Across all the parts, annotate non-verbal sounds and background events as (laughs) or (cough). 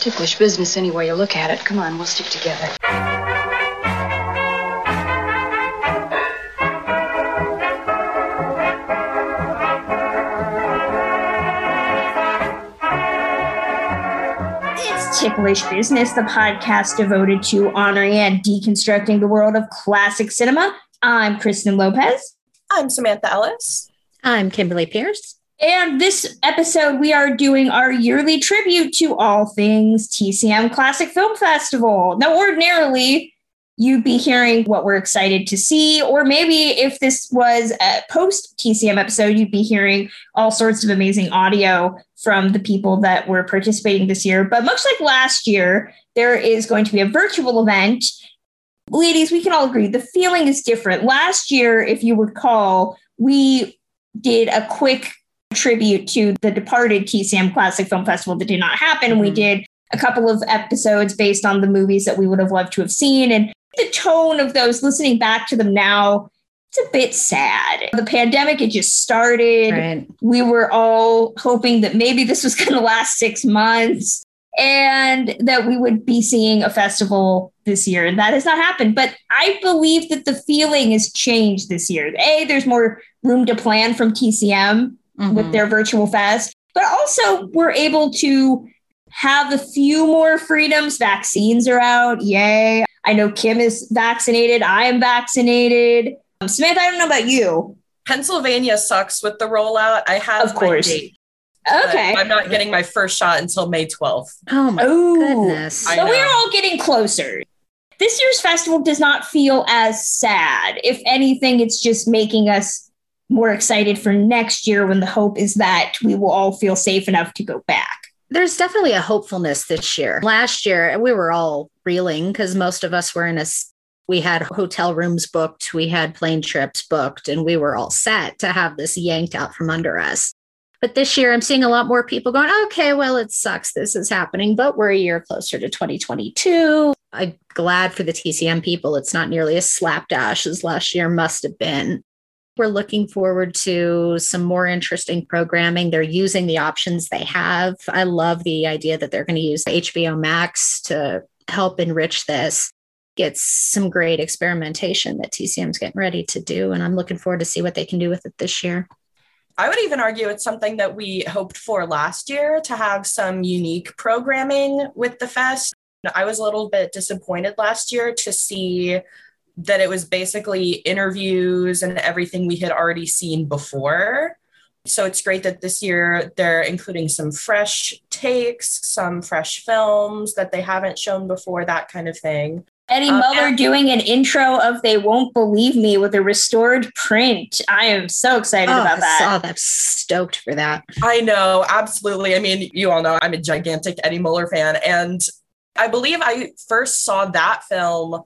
ticklish business any way you look at it. Come on, we'll stick together. It's Ticklish Business, the podcast devoted to honoring and deconstructing the world of classic cinema. I'm Kristen Lopez. I'm Samantha Ellis. I'm Kimberly Pierce. And this episode, we are doing our yearly tribute to all things TCM Classic Film Festival. Now, ordinarily, you'd be hearing what we're excited to see, or maybe if this was a post TCM episode, you'd be hearing all sorts of amazing audio from the people that were participating this year. But much like last year, there is going to be a virtual event. Ladies, we can all agree the feeling is different. Last year, if you recall, we did a quick tribute to the departed TCM Classic Film Festival that did not happen. Mm-hmm. We did a couple of episodes based on the movies that we would have loved to have seen. And the tone of those, listening back to them now, it's a bit sad. The pandemic had just started. Right. We were all hoping that maybe this was (laughs) going to last six months and that we would be seeing a festival this year. And that has not happened. But I believe that the feeling has changed this year. A, there's more room to plan from TCM mm-hmm. with their virtual fest, but also we're able to have a few more freedoms. Vaccines are out. Yay. I know Kim is vaccinated. I am vaccinated. Um, Samantha, I don't know about you. Pennsylvania sucks with the rollout. I have of course. Date, okay. I'm not getting my first shot until May 12th. Oh my Ooh. goodness. So we're all getting closer. This year's festival does not feel as sad. If anything, it's just making us more excited for next year when the hope is that we will all feel safe enough to go back. There's definitely a hopefulness this year. Last year, we were all reeling because most of us were in a we had hotel rooms booked, we had plane trips booked, and we were all set to have this yanked out from under us. But this year, I'm seeing a lot more people going, okay, well, it sucks this is happening, but we're a year closer to 2022. I'm glad for the TCM people. It's not nearly as slapdash as last year must have been. We're looking forward to some more interesting programming. They're using the options they have. I love the idea that they're going to use HBO Max to help enrich this. It's some great experimentation that TCM's getting ready to do. And I'm looking forward to see what they can do with it this year. I would even argue it's something that we hoped for last year to have some unique programming with the fest. I was a little bit disappointed last year to see that it was basically interviews and everything we had already seen before. So it's great that this year they're including some fresh takes, some fresh films that they haven't shown before, that kind of thing. Eddie um, Muller doing an intro of They Won't Believe Me with a restored print. I am so excited oh, about that. I saw that. Stoked for that. I know, absolutely. I mean, you all know I'm a gigantic Eddie Muller fan. And I believe I first saw that film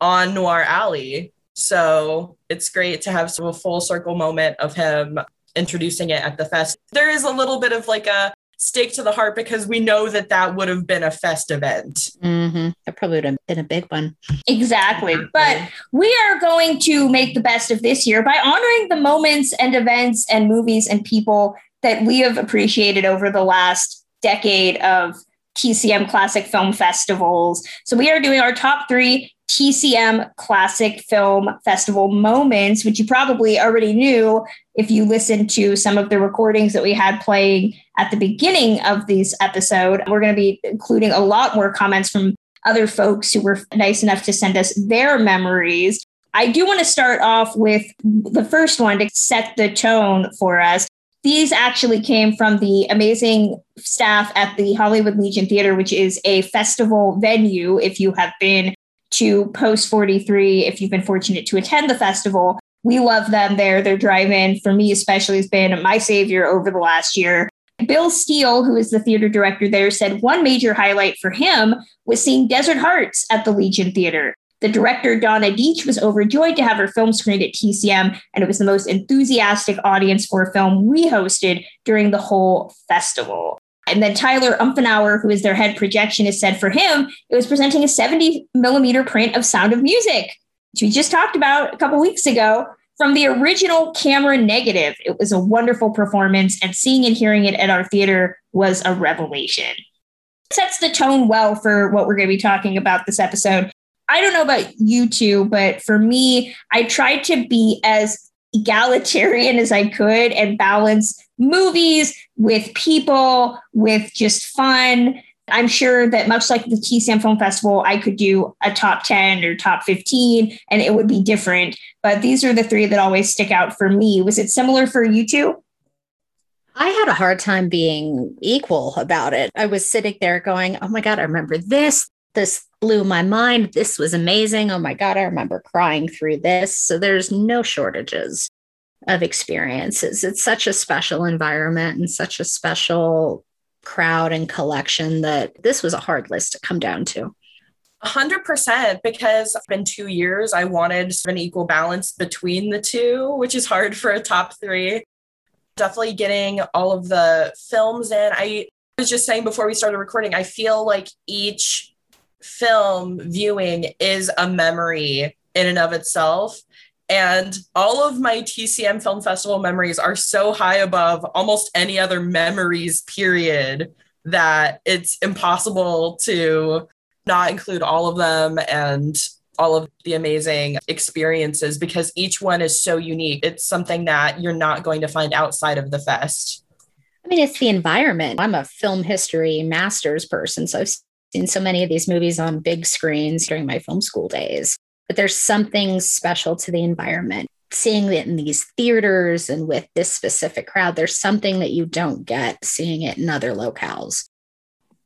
on Noir Alley. So it's great to have sort of a full circle moment of him introducing it at the fest. There is a little bit of like a stake to the heart because we know that that would have been a fest event. Mm-hmm. That probably would have been a big one. Exactly. But we are going to make the best of this year by honoring the moments and events and movies and people that we have appreciated over the last decade of TCM Classic Film Festivals. So we are doing our top three TCM Classic Film Festival moments, which you probably already knew if you listened to some of the recordings that we had playing at the beginning of this episode. We're going to be including a lot more comments from other folks who were nice enough to send us their memories. I do want to start off with the first one to set the tone for us. These actually came from the amazing staff at the Hollywood Legion Theater, which is a festival venue. If you have been to Post 43, if you've been fortunate to attend the festival, we love them there. Their drive in, for me especially, has been my savior over the last year. Bill Steele, who is the theater director there, said one major highlight for him was seeing Desert Hearts at the Legion Theater. The director, Donna Deitch, was overjoyed to have her film screened at TCM, and it was the most enthusiastic audience for a film we hosted during the whole festival. And then Tyler Umfenauer, who is their head projectionist, said for him, it was presenting a 70 millimeter print of Sound of Music, which we just talked about a couple weeks ago from the original camera negative. It was a wonderful performance, and seeing and hearing it at our theater was a revelation. sets the tone well for what we're going to be talking about this episode. I don't know about you two, but for me, I tried to be as egalitarian as I could and balance movies with people, with just fun. I'm sure that much like the TCM Film Festival, I could do a top 10 or top 15 and it would be different. But these are the three that always stick out for me. Was it similar for you two? I had a hard time being equal about it. I was sitting there going, oh my God, I remember this. This blew my mind. This was amazing. Oh my God, I remember crying through this. So there's no shortages of experiences. It's such a special environment and such a special crowd and collection that this was a hard list to come down to. 100% because it's been two years. I wanted an equal balance between the two, which is hard for a top three. Definitely getting all of the films in. I was just saying before we started recording, I feel like each film viewing is a memory in and of itself. And all of my TCM Film Festival memories are so high above almost any other memories, period, that it's impossible to not include all of them and all of the amazing experiences because each one is so unique. It's something that you're not going to find outside of the fest. I mean, it's the environment. I'm a film history master's person, so I've seen so many of these movies on big screens during my film school days but there's something special to the environment. Seeing it in these theaters and with this specific crowd, there's something that you don't get seeing it in other locales.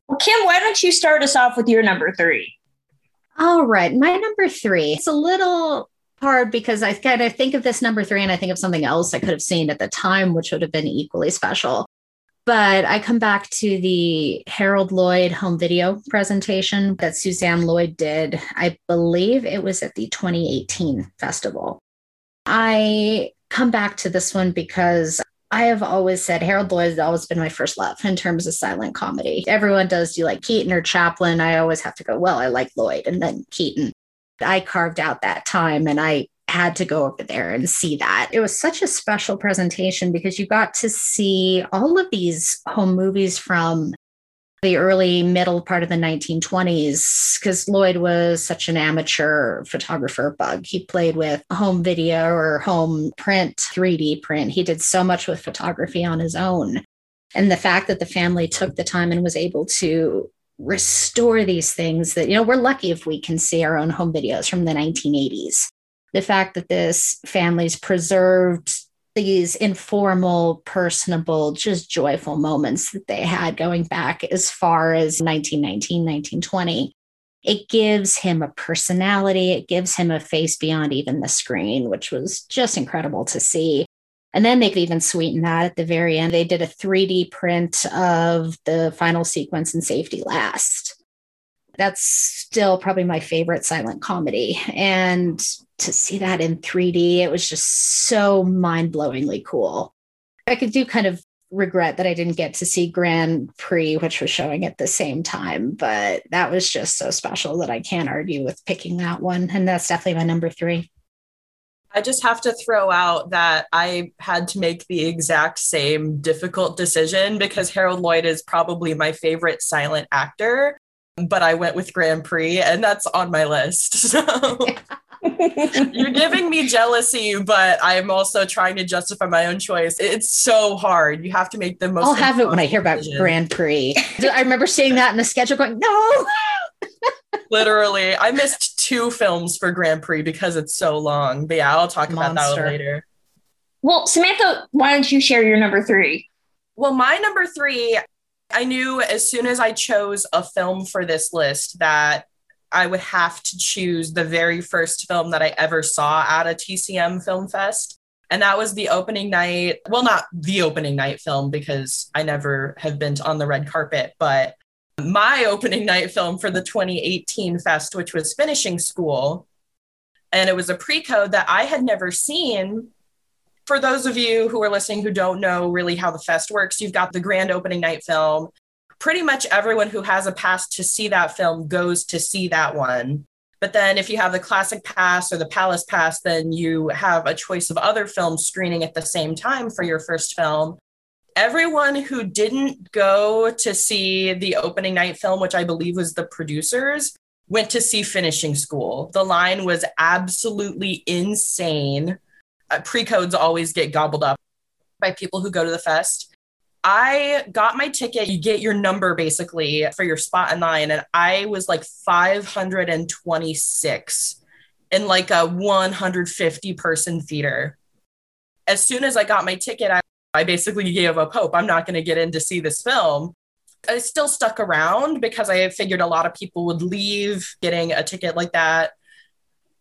Well, Kim, why don't you start us off with your number three? All right. My number three, it's a little hard because I kind of think of this number three and I think of something else I could have seen at the time, which would have been equally special. But I come back to the Harold Lloyd home video presentation that Suzanne Lloyd did. I believe it was at the 2018 festival. I come back to this one because I have always said Harold Lloyd has always been my first love in terms of silent comedy. Everyone does do like Keaton or Chaplin. I always have to go, well, I like Lloyd and then Keaton. I carved out that time and I had to go over there and see that. It was such a special presentation because you got to see all of these home movies from the early middle part of the 1920s because Lloyd was such an amateur photographer bug. He played with home video or home print, 3D print. He did so much with photography on his own. And the fact that the family took the time and was able to restore these things that, you know, we're lucky if we can see our own home videos from the 1980s the fact that this family's preserved these informal, personable, just joyful moments that they had going back as far as 1919, 1920. It gives him a personality, it gives him a face beyond even the screen, which was just incredible to see. And then they could even sweeten that at the very end. They did a 3D print of the final sequence in Safety Last that's still probably my favorite silent comedy. And to see that in 3D, it was just so mind blowingly cool. I could do kind of regret that I didn't get to see Grand Prix, which was showing at the same time, but that was just so special that I can't argue with picking that one. And that's definitely my number three. I just have to throw out that I had to make the exact same difficult decision because Harold Lloyd is probably my favorite silent actor but I went with Grand Prix, and that's on my list. (laughs) So (laughs) you're giving me jealousy, but I'm also trying to justify my own choice. It's so hard. You have to make the most. I'll have it when I hear about decision. Grand Prix. I remember seeing that in the schedule, going, "No." (laughs) Literally, I missed two films for Grand Prix because it's so long. But yeah, I'll talk Monster. about that later. Well, Samantha, why don't you share your number three? Well, my number three, I knew as soon as I chose a film for this list that I would have to choose the very first film that I ever saw at a TCM Film Fest. And that was the opening night. Well, not the opening night film because I never have been on the red carpet, but my opening night film for the 2018 fest, which was Finishing School. And it was a pre code that I had never seen for those of you who are listening who don't know really how the fest works, you've got the grand opening night film. Pretty much everyone who has a pass to see that film goes to see that one. But then if you have the classic pass or the palace pass, then you have a choice of other films screening at the same time for your first film. everyone who didn't go to see the opening night film, which I believe was the producers, went to see finishing school. The line was absolutely insane. Uh, Pre codes always get gobbled up by people who go to the fest. I got my ticket. You get your number basically for your spot in line. And I was like 526 in like a 150 person theater. As soon as I got my ticket, I, I basically gave up hope. I'm not going to get in to see this film. I still stuck around because I figured a lot of people would leave getting a ticket like that.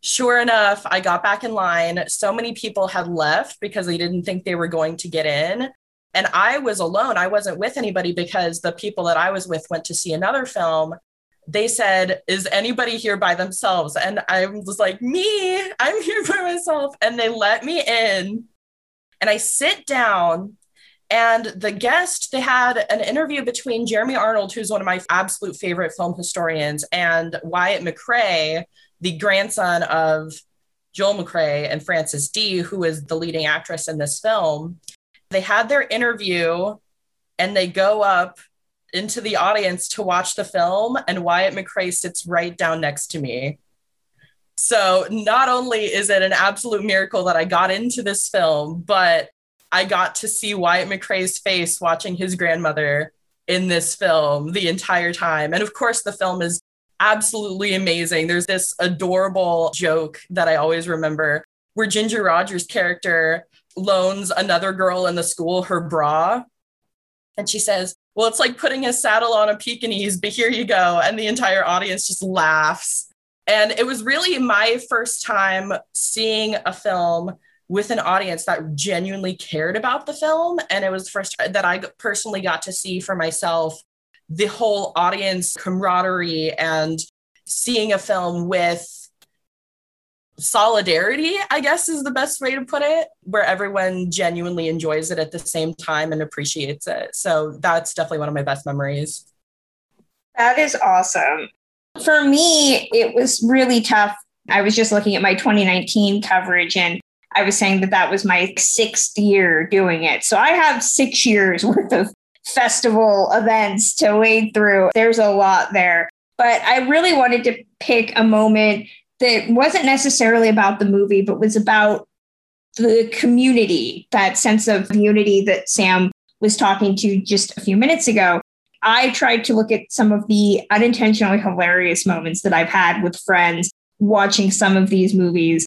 Sure enough, I got back in line. So many people had left because they didn't think they were going to get in. And I was alone. I wasn't with anybody because the people that I was with went to see another film. They said, Is anybody here by themselves? And I was like, Me, I'm here by myself. And they let me in. And I sit down and the guest, they had an interview between Jeremy Arnold, who's one of my absolute favorite film historians, and Wyatt McCrea, the grandson of Joel McCrea and Frances Dee, who is the leading actress in this film. They had their interview and they go up into the audience to watch the film, and Wyatt McCrea sits right down next to me. So, not only is it an absolute miracle that I got into this film, but I got to see Wyatt McCrea's face watching his grandmother in this film the entire time. And of course, the film is absolutely amazing. There's this adorable joke that I always remember where Ginger Rogers' character loans another girl in the school her bra. And she says, Well, it's like putting a saddle on a Pekingese, but here you go. And the entire audience just laughs. And it was really my first time seeing a film with an audience that genuinely cared about the film. And it was the first that I personally got to see for myself the whole audience camaraderie and seeing a film with solidarity, I guess is the best way to put it, where everyone genuinely enjoys it at the same time and appreciates it. So that's definitely one of my best memories. That is awesome. For me, it was really tough. I was just looking at my 2019 coverage and I was saying that that was my sixth year doing it. So I have six years worth of festival events to wade through. There's a lot there. But I really wanted to pick a moment that wasn't necessarily about the movie, but was about the community, that sense of unity that Sam was talking to just a few minutes ago. I tried to look at some of the unintentionally hilarious moments that I've had with friends watching some of these movies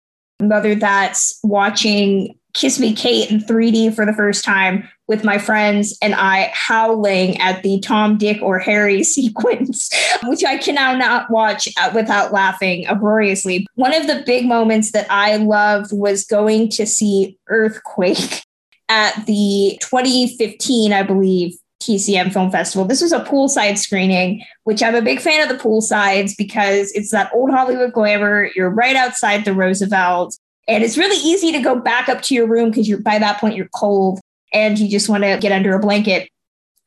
whether that's watching Kiss Me Kate in 3D for the first time with my friends and I howling at the Tom, Dick, or Harry (laughs) sequence, which I can now not watch uh, without laughing uproariously. One of the big moments that I loved was going to see Earthquake (laughs) at the 2015, I believe, TCM Film Festival. This was a poolside screening, which I'm a big fan of the poolsides because it's that old Hollywood glamour. You're right outside the Roosevelt, and it's really easy to go back up to your room because you're by that point you're cold and you just want to get under a blanket.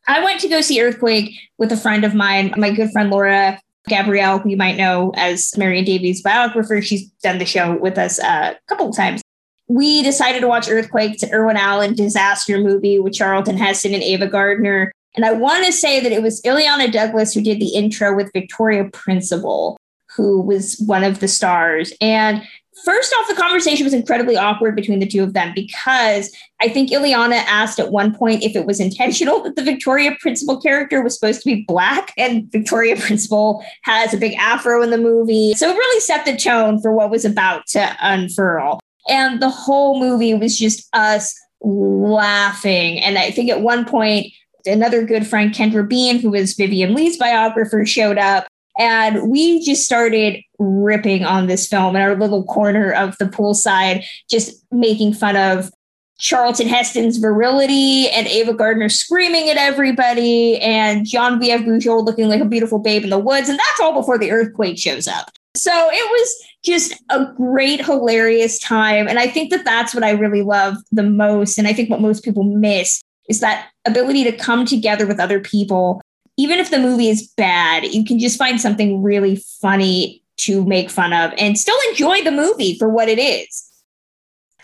I went to go see Earthquake with a friend of mine, my good friend Laura Gabrielle, who you might know as Marion Davies' biographer. She's done the show with us uh, a couple of times we decided to watch Earthquake. It's an Irwin Allen disaster movie with Charlton Heston and Ava Gardner. And I want to say that it was Illeana Douglas who did the intro with Victoria Principal, who was one of the stars. And first off, the conversation was incredibly awkward between the two of them because I think Illeana asked at one point if it was intentional that the Victoria Principal character was supposed to be black, and Victoria Principal has a big afro in the movie. So it really set the tone for what was about to unfurl. And the whole movie was just us laughing. And I think at one point, another good friend, Kendra Bean, who was Vivien Leigh's biographer, showed up. And we just started ripping on this film in our little corner of the poolside, just making fun of Charlton Heston's virility and Ava Gardner screaming at everybody and Genevieve Bujold looking like a beautiful babe in the woods. And that's all before the earthquake shows up. So it was just a great, hilarious time. And I think that that's what I really love the most. And I think what most people miss is that ability to come together with other people. Even if the movie is bad, you can just find something really funny to make fun of and still enjoy the movie for what it is.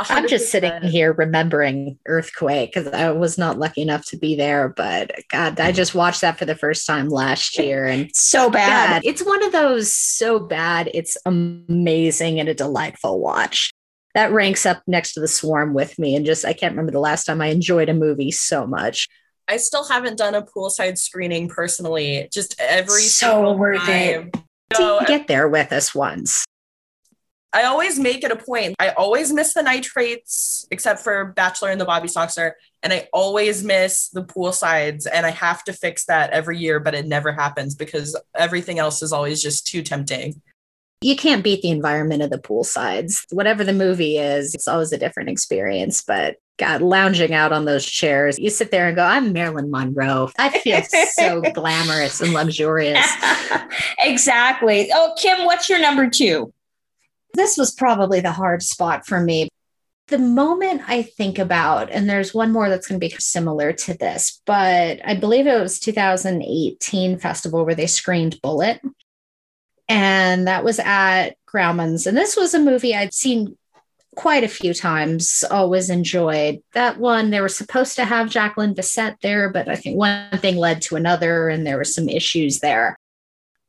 I'm just sitting here remembering Earthquake because I was not lucky enough to be there. But God, I just watched that for the first time last year. And So bad. God, it's one of those so bad, it's amazing and a delightful watch. That ranks up next to the swarm with me. And just, I can't remember the last time I enjoyed a movie so much. I still haven't done a poolside screening personally. Just every So worth time. So No, get there with us once. I always make it a point. I always miss the nitrates, except for Bachelor and the Bobby Soxer, and I always miss the pool sides. And I have to fix that every year, but it never happens because everything else is always just too tempting. You can't beat the environment of the pool sides. Whatever the movie is, it's always a different experience. But God, lounging out on those chairs, you sit there and go, I'm Marilyn Monroe. I feel so (laughs) glamorous and luxurious. (laughs) exactly. Oh, Kim, what's your number two? This was probably the hard spot for me. The moment I think about, and there's one more that's going to be similar to this, but I believe it was 2018 festival where they screened Bullitt. And that was at Grauman's. And this was a movie I'd seen quite a few times, always enjoyed. That one, they were supposed to have Jacqueline Bisset there, but I think one thing led to another, and there were some issues there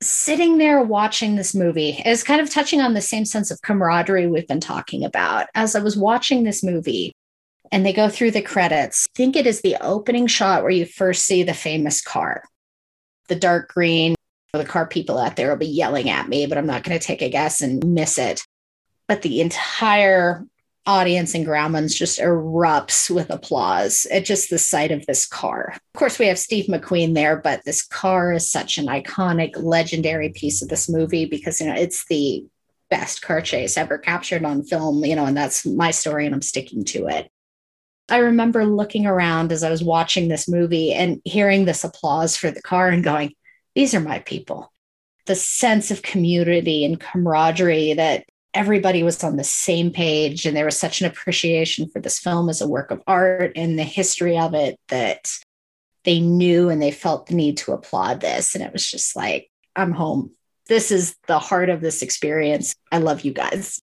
sitting there watching this movie is kind of touching on the same sense of camaraderie we've been talking about. As I was watching this movie and they go through the credits, I think it is the opening shot where you first see the famous car, the dark green. The car people out there will be yelling at me, but I'm not going to take a guess and miss it. But the entire audience in Grauman's just erupts with applause at just the sight of this car. Of course, we have Steve McQueen there, but this car is such an iconic, legendary piece of this movie because you know it's the best car chase ever captured on film, you know, and that's my story and I'm sticking to it. I remember looking around as I was watching this movie and hearing this applause for the car and going, these are my people. The sense of community and camaraderie that everybody was on the same page and there was such an appreciation for this film as a work of art and the history of it that they knew and they felt the need to applaud this and it was just like i'm home this is the heart of this experience i love you guys (laughs)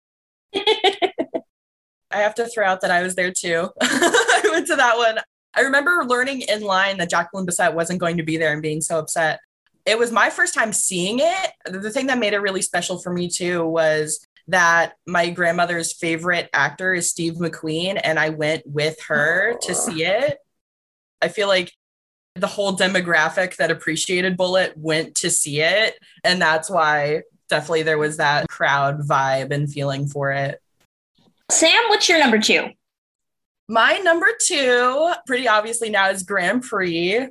I have to throw out that I was there too. (laughs) I went to that one. I remember learning in line that Jacqueline Bisset wasn't going to be there and being so upset. It was my first time seeing it. The thing that made it really special for me too was that my grandmother's favorite actor is Steve McQueen, and I went with her to see it. I feel like the whole demographic that appreciated Bullitt went to see it. And that's why definitely there was that crowd vibe and feeling for it. Sam, what's your number two? My number two, pretty obviously now, is Grand Prix.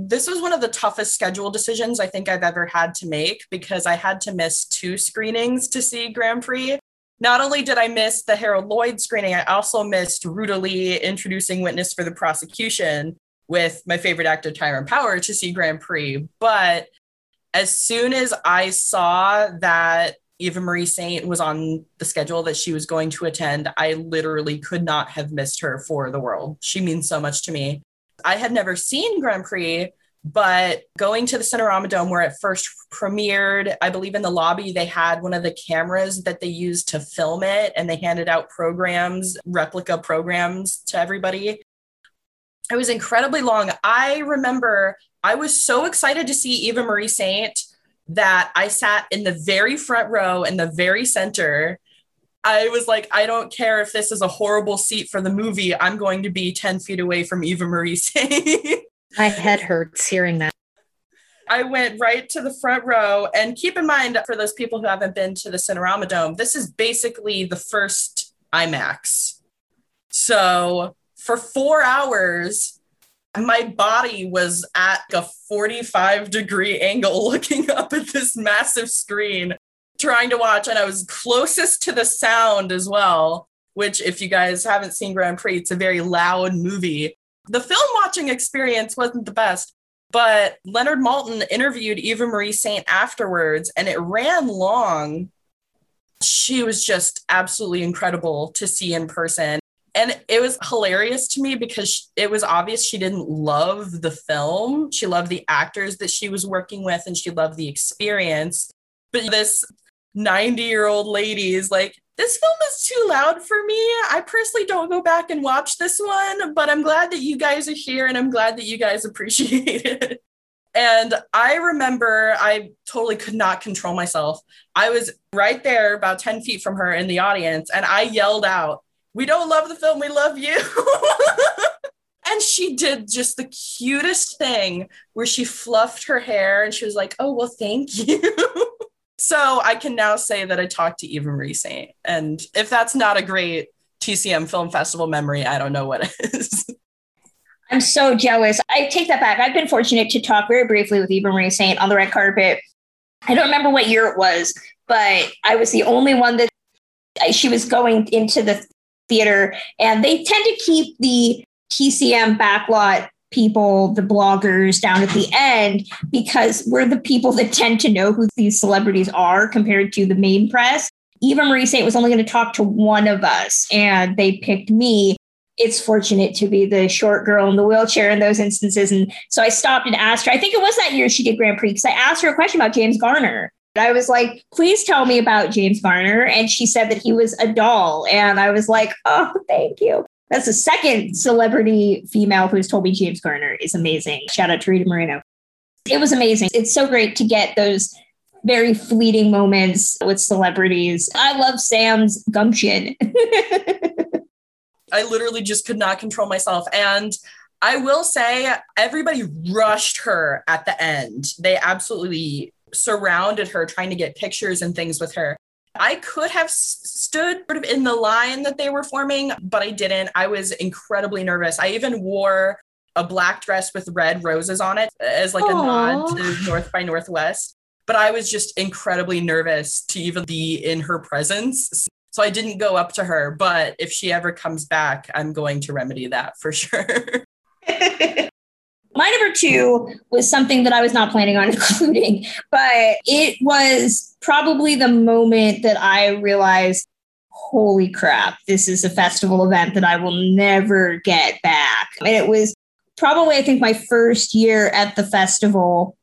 This was one of the toughest schedule decisions I think I've ever had to make because I had to miss two screenings to see Grand Prix. Not only did I miss the Harold Lloyd screening, I also missed Lee introducing witness for the prosecution with my favorite actor, Tyrone Power, to see Grand Prix. But as soon as I saw that Eva Marie Saint was on the schedule that she was going to attend, I literally could not have missed her for the world. She means so much to me. I had never seen Grand Prix, but going to the Cinerama Dome where it first premiered, I believe in the lobby, they had one of the cameras that they used to film it and they handed out programs, replica programs to everybody. It was incredibly long. I remember I was so excited to see Eva Marie Saint that I sat in the very front row in the very center. I was like, I don't care if this is a horrible seat for the movie. I'm going to be 10 feet away from Eva Marie (laughs) Saint. my head hurts hearing that I went right to the front row. And keep in mind, for those people who haven't been to the Cinerama Dome, this is basically the first IMAX. So for four hours, my body was at a 45 degree angle (laughs) looking up at this massive screen trying to watch and i was closest to the sound as well which if you guys haven't seen grand prix it's a very loud movie the film watching experience wasn't the best but leonard Maltin interviewed eva marie saint afterwards and it ran long she was just absolutely incredible to see in person and it was hilarious to me because it was obvious she didn't love the film. She loved the actors that she was working with and she loved the experience. But this 90 year old ladies like, this film is too loud for me. I personally don't go back and watch this one, but I'm glad that you guys are here and I'm glad that you guys (laughs) appreciate it. And I remember I totally could not control myself. I was right there, about 10 feet from her in the audience, and I yelled out, We don't love the film, we love you. (laughs) and she did just the cutest thing where she fluffed her hair and she was like, Oh, well, thank you. (laughs) so I can now say that I talked to Eva Marie Saint. And if that's not a great TCM Film Festival memory, I don't know what is. (laughs) I'm so jealous. I take that back. I've been fortunate to talk very briefly with Eva Marie Saint on the red carpet. I don't remember what year it was, but I was the only one that she was going into the theater, and they tend to keep the TCM backlot people, the bloggers down at the end, because we're the people that tend to know who these celebrities are compared to the main press. Eva Marie Saint was only going to talk to one of us, and they picked me it's fortunate to be the short girl in the wheelchair in those instances. And so I stopped and asked her, I think it was that year she did Grand Prix, because I asked her a question about James Garner. I was like, please tell me about James Garner. And she said that he was a doll. And I was like, oh, thank you. That's the second celebrity female who's told me James Garner is amazing. Shout out to Rita Moreno. It was amazing. It's so great to get those very fleeting moments with celebrities. I love Sam's gumption. (laughs) I literally just could not control myself. And I will say, everybody rushed her at the end. They absolutely surrounded her, trying to get pictures and things with her. I could have stood sort of in the line that they were forming, but I didn't. I was incredibly nervous. I even wore a black dress with red roses on it as like Aww. a nod to North by Northwest. But I was just incredibly nervous to even be in her presence. So I didn't go up to her, but if she ever comes back, I'm going to remedy that for (laughs) sure. (laughs) My number two was something that I was not planning on (laughs) including, but it was probably the moment that I realized holy crap, this is a festival event that I will never get back. And it was probably, I think, my first year at the festival.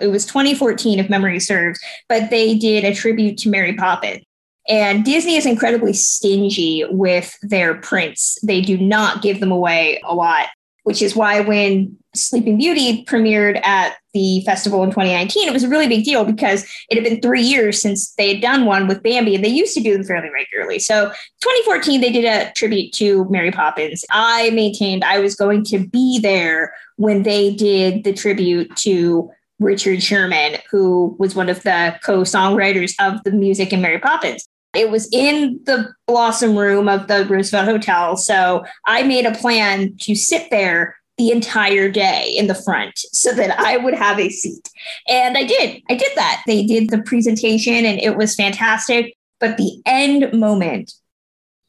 It was 2014, if memory serves, but they did a tribute to Mary Poppins. And Disney is incredibly stingy with their prints. They do not give them away a lot, which is why when Sleeping Beauty premiered at the festival in 2019, it was a really big deal because it had been three years since they had done one with Bambi, and they used to do them fairly regularly. So 2014, they did a tribute to Mary Poppins. I maintained I was going to be there when they did the tribute to Richard Sherman, who was one of the co songwriters of the music in Mary Poppins. It was in the Blossom Room of the Roosevelt Hotel. So I made a plan to sit there the entire day in the front so that I would have a seat. And I did. I did that. They did the presentation and it was fantastic. But the end moment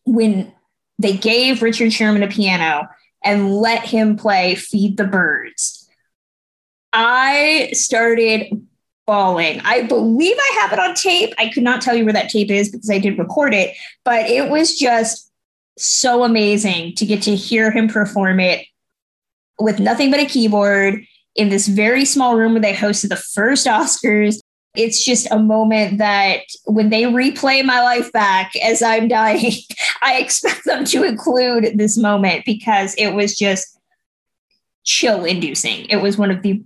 when they gave Richard Sherman a piano and let him play Feed the Birds, I started bawling. I believe I have it on tape. I could not tell you where that tape is because I did record it, but it was just so amazing to get to hear him perform it with nothing but a keyboard in this very small room where they hosted the first Oscars. It's just a moment that when they replay my life back as I'm dying, (laughs) I expect them to include this moment because it was just chill inducing. It was one of the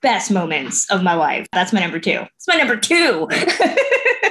best moments of my life. That's my number two. It's my number two. (laughs)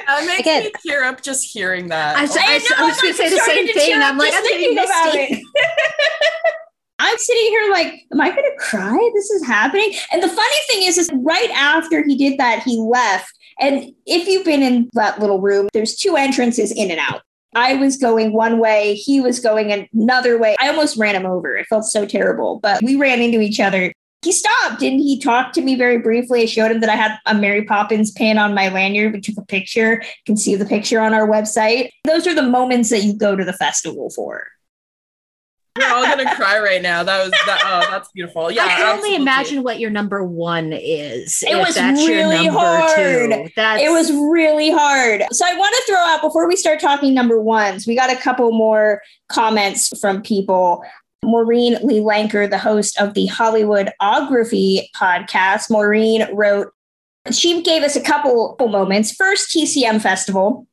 that makes Again, me tear up just hearing that. I, I, I, I was going to say the same thing. I'm like, I'm thinking about it. (laughs) I'm sitting here like, am I going to cry? This is happening. And the funny thing is, is right after he did that, he left. And if you've been in that little room, there's two entrances in and out. I was going one way, he was going another way. I almost ran him over. It felt so terrible, but we ran into each other he stopped and he talked to me very briefly. I showed him that I had a Mary Poppins pin on my lanyard. We took a picture. You can see the picture on our website. Those are the moments that you go to the festival for. We're all gonna cry right now. That was that. Oh, that's beautiful. Yeah, I can absolutely. only imagine what your number one is. It was really hard. It was really hard. So I want to throw out before we start talking number ones. We got a couple more comments from people. Maureen Lee Lanker, the host of the Hollywoodography podcast, Maureen wrote, she gave us a couple moments. First, TCM Festival.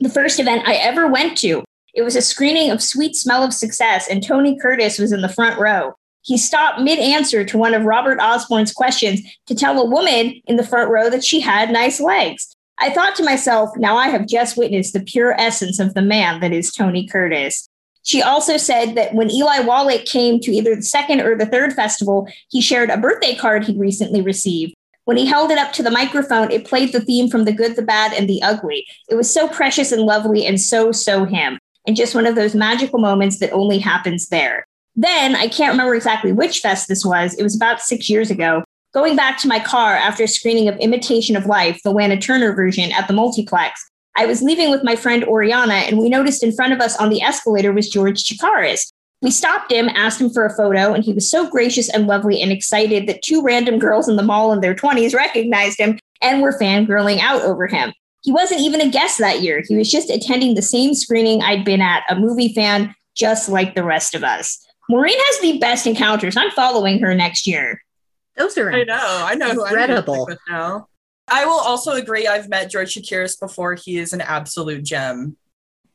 the first event I ever went to. It was a screening of Sweet Smell of Success, and Tony Curtis was in the front row. He stopped mid answer to one of Robert Osborne's questions to tell a woman in the front row that she had nice legs. I thought to myself, now I have just witnessed the pure essence of the man that is Tony Curtis. She also said that when Eli Wallach came to either the second or the third festival, he shared a birthday card he'd recently received. When he held it up to the microphone, it played the theme from The Good, the Bad, and the Ugly. It was so precious and lovely and so, so him. And just one of those magical moments that only happens there. Then, I can't remember exactly which fest this was. It was about six years ago. Going back to my car after a screening of Imitation of Life, the Lana Turner version at the multiplex, I was leaving with my friend Oriana, and we noticed in front of us on the escalator was George Chakiris. We stopped him, asked him for a photo, and he was so gracious and lovely and excited that two random girls in the mall in their 20s recognized him and were fangirling out over him. He wasn't even a guest that year. He was just attending the same screening I'd been at, a movie fan just like the rest of us. Maureen has the best encounters. I'm following her next year. Those are I know. I know who I'm incredible. now. I will also agree. I've met George Chakiris before. He is an absolute gem.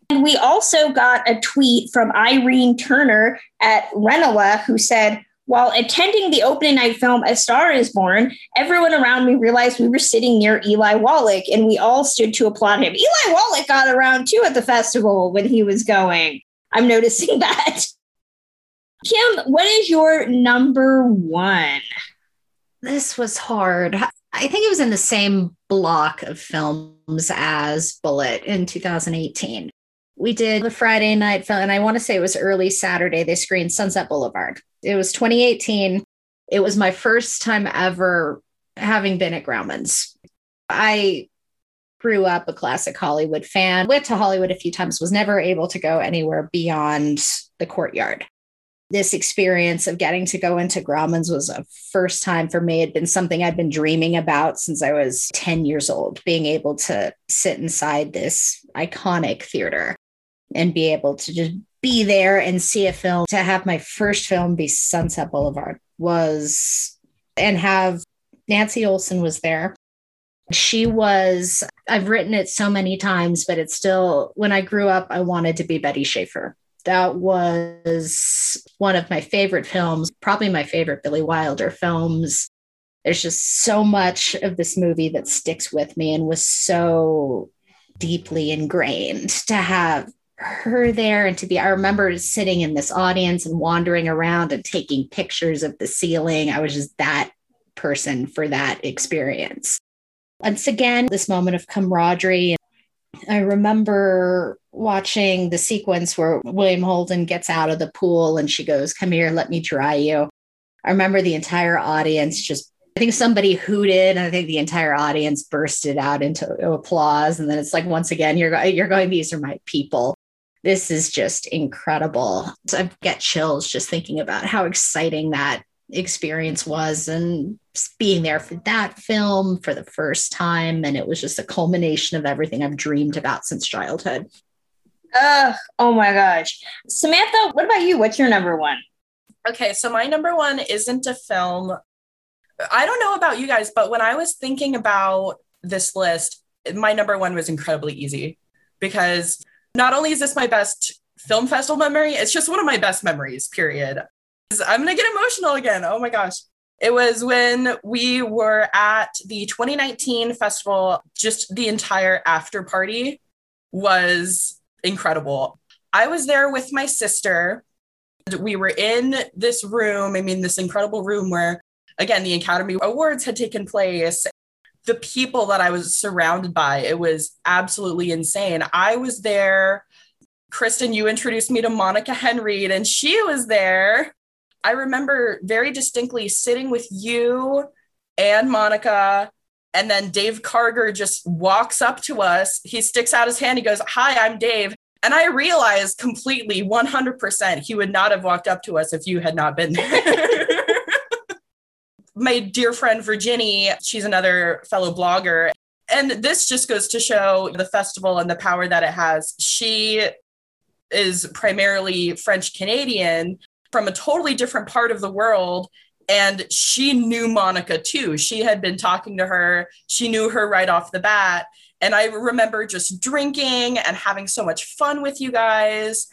And we also got a tweet from Irene Turner at Renola who said, while attending the opening night film A Star is Born, everyone around me realized we were sitting near Eli Wallach and we all stood to applaud him. Eli Wallach got around too at the festival when he was going. I'm noticing (laughs) that. Kim, what is your number one? This was hard. I think it was in the same block of films as Bullitt in 2018. We did the Friday night film, and I want to say it was early Saturday. They screened Sunset Boulevard. It was 2018. It was my first time ever having been at Grauman's. I grew up a classic Hollywood fan, went to Hollywood a few times, was never able to go anywhere beyond the courtyard this experience of getting to go into Grauman's was a first time for me. It had been something I'd been dreaming about since I was 10 years old, being able to sit inside this iconic theater and be able to just be there and see a film. To have my first film be Sunset Boulevard was, and have Nancy Olson was there. She was, I've written it so many times, but it's still, when I grew up, I wanted to be Betty Schaefer that was one of my favorite films, probably my favorite Billy Wilder films. There's just so much of this movie that sticks with me and was so deeply ingrained to have her there and to be. I remember sitting in this audience and wandering around and taking pictures of the ceiling. I was just that person for that experience. Once again, this moment of camaraderie. I remember watching the sequence where William Holden gets out of the pool and she goes, Come here, let me dry you. I remember the entire audience just, I think somebody hooted, and I think the entire audience bursted out into applause. And then it's like, once again, you're, you're going, These are my people. This is just incredible. So I get chills just thinking about how exciting that experience was and being there for that film for the first time. And it was just a culmination of everything I've dreamed about since childhood. Uh, oh my gosh. Samantha, what about you? What's your number one? Okay, so my number one isn't a film. I don't know about you guys, but when I was thinking about this list, my number one was incredibly easy because not only is this my best film festival memory, it's just one of my best memories, period. I'm going to get emotional again. Oh my gosh. It was when we were at the 2019 festival, just the entire after party was incredible. I was there with my sister. We were in this room, I mean, this incredible room where, again, the Academy Awards had taken place. The people that I was surrounded by, it was absolutely insane. I was there. Kristen, you introduced me to Monica Henreid, and she was there. I remember very distinctly sitting with you and Monica and then Dave Karger just walks up to us. He sticks out his hand. He goes, Hi, I'm Dave. And I realized completely 100% he would not have walked up to us if you had not been there. (laughs) My dear friend Virginie, she's another fellow blogger. And this just goes to show the festival and the power that it has. She is primarily French Canadian from a totally different part of the world And she knew Monica too. She had been talking to her, she knew her right off the bat. And I remember just drinking and having so much fun with you guys,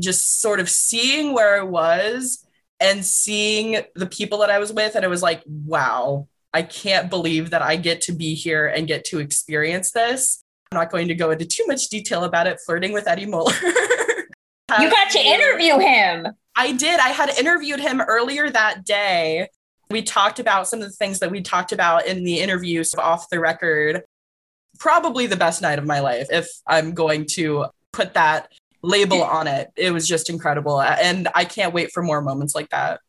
just sort of seeing where I was and seeing the people that I was with. And it was like, wow, I can't believe that I get to be here and get to experience this. I'm not going to go into too much detail about it, flirting with Eddie Muller. (laughs) you got to interview him. I did. I had interviewed him earlier that day. We talked about some of the things that we talked about in the interviews off the record. Probably the best night of my life, if I'm going to put that label on it. It was just incredible. And I can't wait for more moments like that.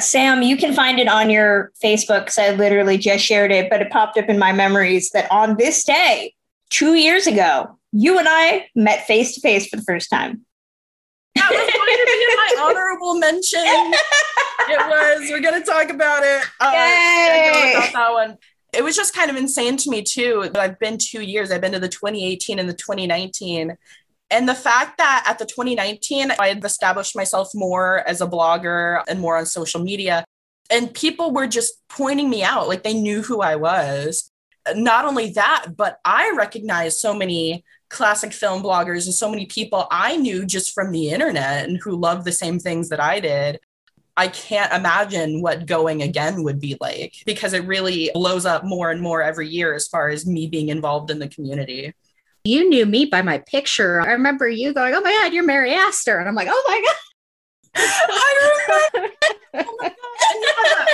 Sam, you can find it on your Facebook because I literally just shared it, but it popped up in my memories that on this day, two years ago, you and I met face to face for the first time. That was going to be my (laughs) honorable mention. it was. We're going to talk about it. Uh, Yay! about that one. It was just kind of insane to me too. I've been two years. I've been to the 2018 and the 2019, and the fact that at the 2019, I had established myself more as a blogger and more on social media, and people were just pointing me out like they knew who I was. Not only that, but I recognized so many classic film bloggers and so many people I knew just from the internet and who loved the same things that I did. I can't imagine what going again would be like because it really blows up more and more every year as far as me being involved in the community you knew me by my picture. I remember you going, "Oh my god, you're Mary Astor," and I'm like, "Oh my god." (laughs) I remember. oh my god.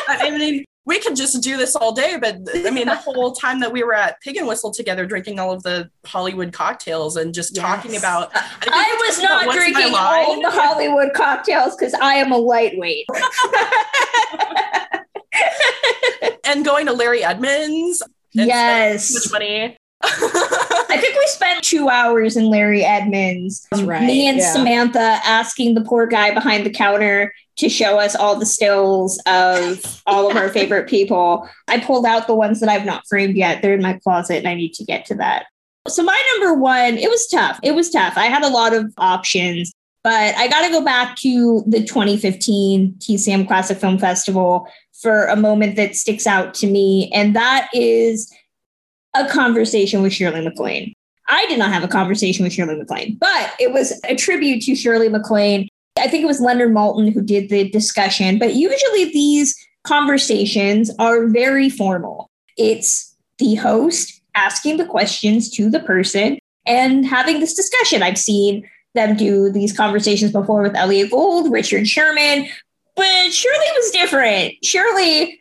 I mean, we could just do this all day, but I mean, the whole time that we were at Pig and Whistle together, drinking all of the Hollywood cocktails and just yes. talking about. I, I was not drinking all the Hollywood cocktails because I am a lightweight. (laughs) and going to Larry Edmunds. yes. So much money. (laughs) I think we spent two hours in Larry Edmunds. Um, right, me and yeah. Samantha asking the poor guy behind the counter to show us all the stills of (laughs) all of our favorite people. I pulled out the ones that I've not framed yet. They're in my closet and I need to get to that. So, my number one, it was tough. It was tough. I had a lot of options, but I got to go back to the 2015 TCM Classic Film Festival for a moment that sticks out to me. And that is a conversation with Shirley MacLaine. I did not have a conversation with Shirley MacLaine, but it was a tribute to Shirley MacLaine. I think it was Leonard Maltin who did the discussion, but usually these conversations are very formal. It's the host asking the questions to the person and having this discussion. I've seen them do these conversations before with Elliot Gould, Richard Sherman, but Shirley was different. Shirley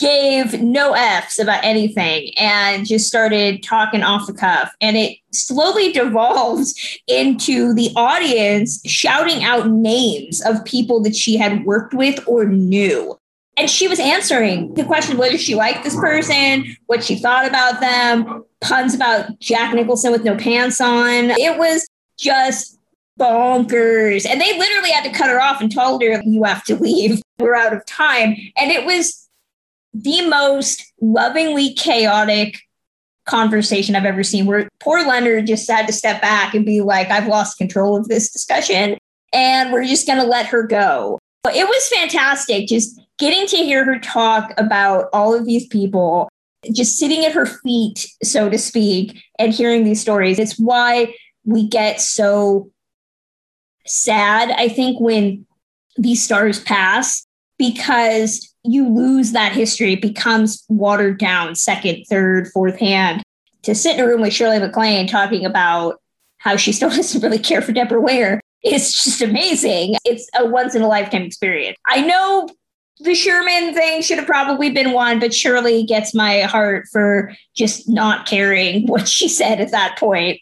gave no F's about anything and just started talking off the cuff. And it slowly devolved (laughs) into the audience shouting out names of people that she had worked with or knew. And she was answering the question whether she liked this person, what she thought about them, puns about Jack Nicholson with no pants on. It was just bonkers. And they literally had to cut her off and told her, You have to leave. We're out of time. And it was the most lovingly chaotic conversation I've ever seen where poor Leonard just had to step back and be like, I've lost control of this discussion and we're just going to let her go. But it was fantastic just getting to hear her talk about all of these people, just sitting at her feet, so to speak, and hearing these stories. It's why we get so sad, I think, when these stars pass, because you lose that history. It becomes watered down second, third, fourth hand. To sit in a room with Shirley MacLaine talking about how she still (laughs) doesn't really care for Deborah Ware is just amazing. It's a once in a lifetime experience. I know the Sherman thing should have probably been one, but Shirley gets my heart for just not caring (laughs) what she said at that point.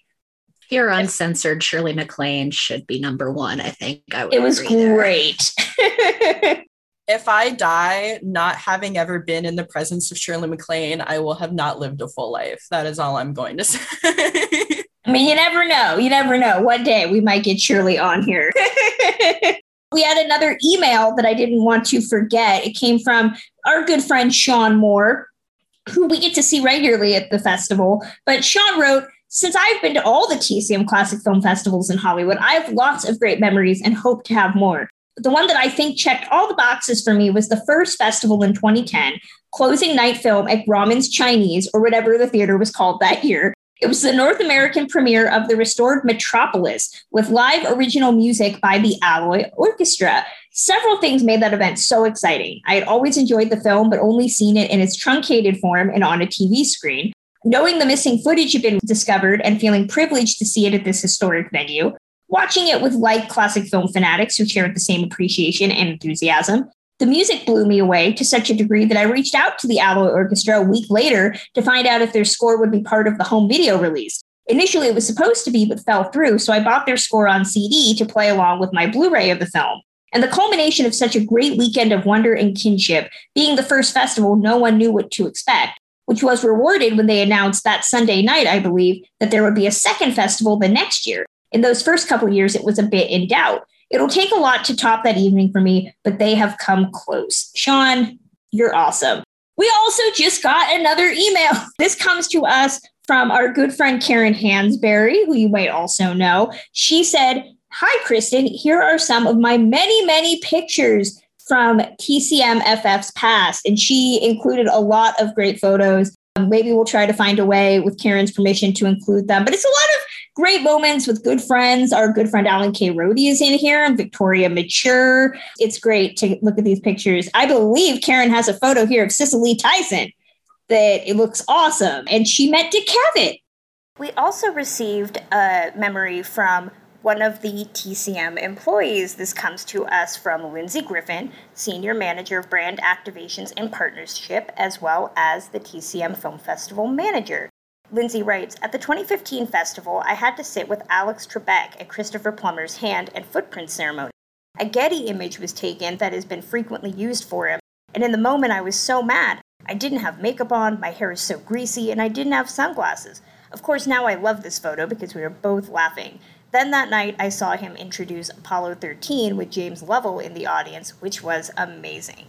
Your uncensored Shirley MacLaine should be number one. I think I would. It was great. (laughs) if I die not having ever been in the presence of Shirley MacLaine, I will have not lived a full life. That is all I'm going to (laughs) say. I mean, you never know. You never know. One day we might get Shirley on here. (laughs) we had another email that I didn't want to forget. It came from our good friend Sean Moore, who we get to see regularly at the festival. But Sean wrote, since I've been to all the TCM Classic Film Festivals in Hollywood, I have lots of great memories and hope to have more. The one that I think checked all the boxes for me was the first festival in 2010, closing night film at Grauman's Chinese, or whatever the theater was called that year. It was the North American premiere of the restored Metropolis with live original music by the Alloy Orchestra. Several things made that event so exciting. I had always enjoyed the film, but only seen it in its truncated form and on a TV screen. Knowing the missing footage had been discovered and feeling privileged to see it at this historic venue, watching it with like classic film fanatics who shared the same appreciation and enthusiasm, the music blew me away to such a degree that I reached out to the Alloy Orchestra a week later to find out if their score would be part of the home video release. Initially, it was supposed to be, but fell through, so I bought their score on CD to play along with my Blu ray of the film. And the culmination of such a great weekend of wonder and kinship, being the first festival no one knew what to expect, which was rewarded when they announced that Sunday night, I believe, that there would be a second festival the next year. In those first couple years, it was a bit in doubt. It'll take a lot to top that evening for me, but they have come close. Sean, you're awesome. We also just got another email. (laughs) This comes to us from our good friend Karen Hansberry, who you might also know. She said, Hi, Kristen. Here are some of my many, many pictures from TCMFF's past. And she included a lot of great photos. Um, maybe we'll try to find a way with Karen's permission to include them. But it's a lot great moments with good friends. Our good friend Alan K. Rody is in here and Victoria Mature. It's great to look at these pictures. I believe Karen has a photo here of Cicely Tyson that it looks awesome. And she met Dick Cavett. We also received a memory from one of the TCM employees. This comes to us from Lindsay Griffin, Senior Manager of Brand Activations and Partnership, as well as the TCM Film Festival Manager. Lindsay writes At the 2015 festival, I had to sit with Alex Trebek at Christopher Plummer's hand and footprint ceremony. A Getty image was taken that has been frequently used for him, and in the moment I was so mad. I didn't have makeup on, my hair is so greasy, and I didn't have sunglasses. Of course, now I love this photo because we were both laughing. Then that night, I saw him introduce Apollo 13 with James Lovell in the audience, which was amazing.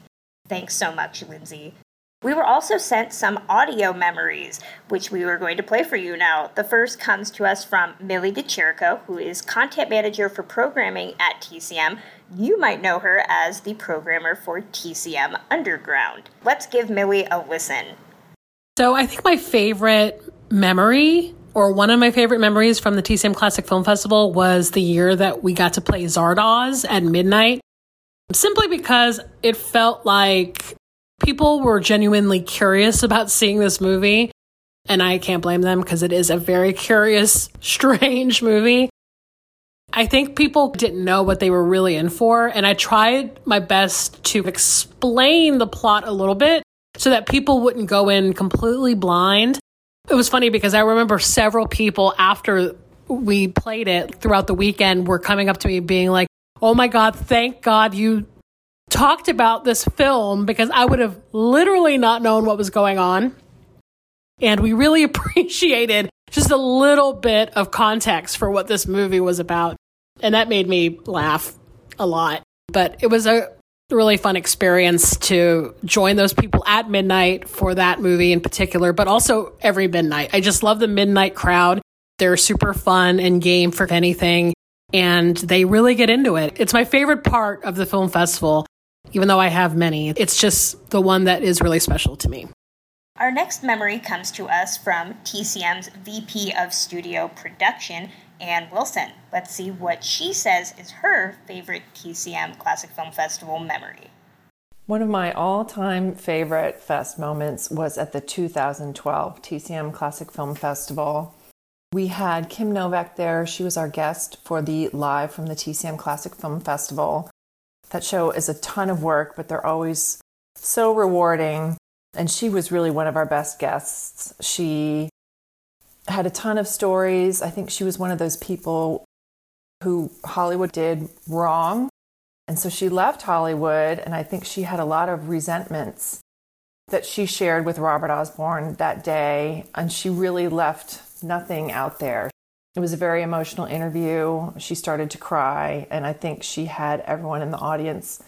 Thanks so much, Lindsay. We were also sent some audio memories, which we were going to play for you now. The first comes to us from Millie De Chirico, who is content manager for programming at TCM. You might know her as the programmer for TCM Underground. Let's give Millie a listen. So, I think my favorite memory or one of my favorite memories from the TCM Classic Film Festival was the year that we got to play Zardoz at midnight, simply because it felt like people were genuinely curious about seeing this movie. And I can't blame them because it is a very curious, (laughs) strange movie. I think people didn't know what they were really in for. And I tried my best to explain the plot a little bit so that people wouldn't go in completely blind it was funny because I remember several people after we played it throughout the weekend were coming up to me being like, Oh my God, thank God you talked about this film because I would have literally not known what was going on. And we really (laughs) appreciated just a little bit of context for what this movie was about. And that made me laugh a lot. But it was a really fun experience to join those people at midnight for that movie in particular, but also every midnight. I just love the midnight crowd. They're super fun and game for anything, and they really get into it. It's my favorite part of the film festival, even though I have many. It's just the one that is really special to me. Our next memory comes to us from TCM's VP of Studio Production, Ann Wilson. Let's see what she says is her favorite TCM Classic Film Festival memory. One of my all time favorite fest moments was at the 2012 TCM Classic Film Festival. We had Kim Novak there. She was our guest for the Live from the TCM Classic Film Festival. That show is a ton of work, but they're always so rewarding. And she was really one of our best guests. She had a ton of stories. I think she was one of those people who Hollywood did wrong. And so she left Hollywood, and I think she had a lot of resentments that she shared with Robert Osborne that day, and she really left nothing out there. It was a very emotional interview. She started to cry, and I think she had everyone in the audience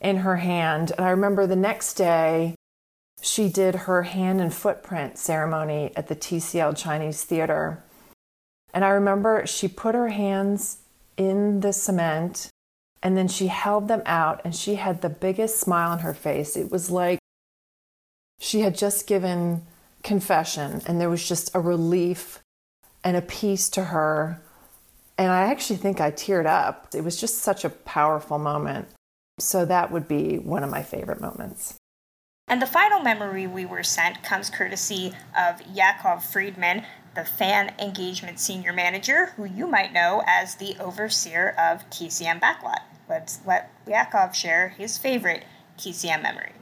in her hand. And I remember the next day, she did her hand and footprint ceremony at the TCL Chinese Theater. And I remember she put her hands in the cement And then she held them out and she had the biggest smile on her face. It was like she had just given confession and there was just a relief and a peace to her. And I actually think I teared up. It was just such a powerful moment. So that would be one of my favorite moments. And the final memory we were sent comes courtesy of Yakov Friedman, the fan engagement senior manager, who you might know as the overseer of TCM Backlot. Let's let Yakov share his favorite TCM memory.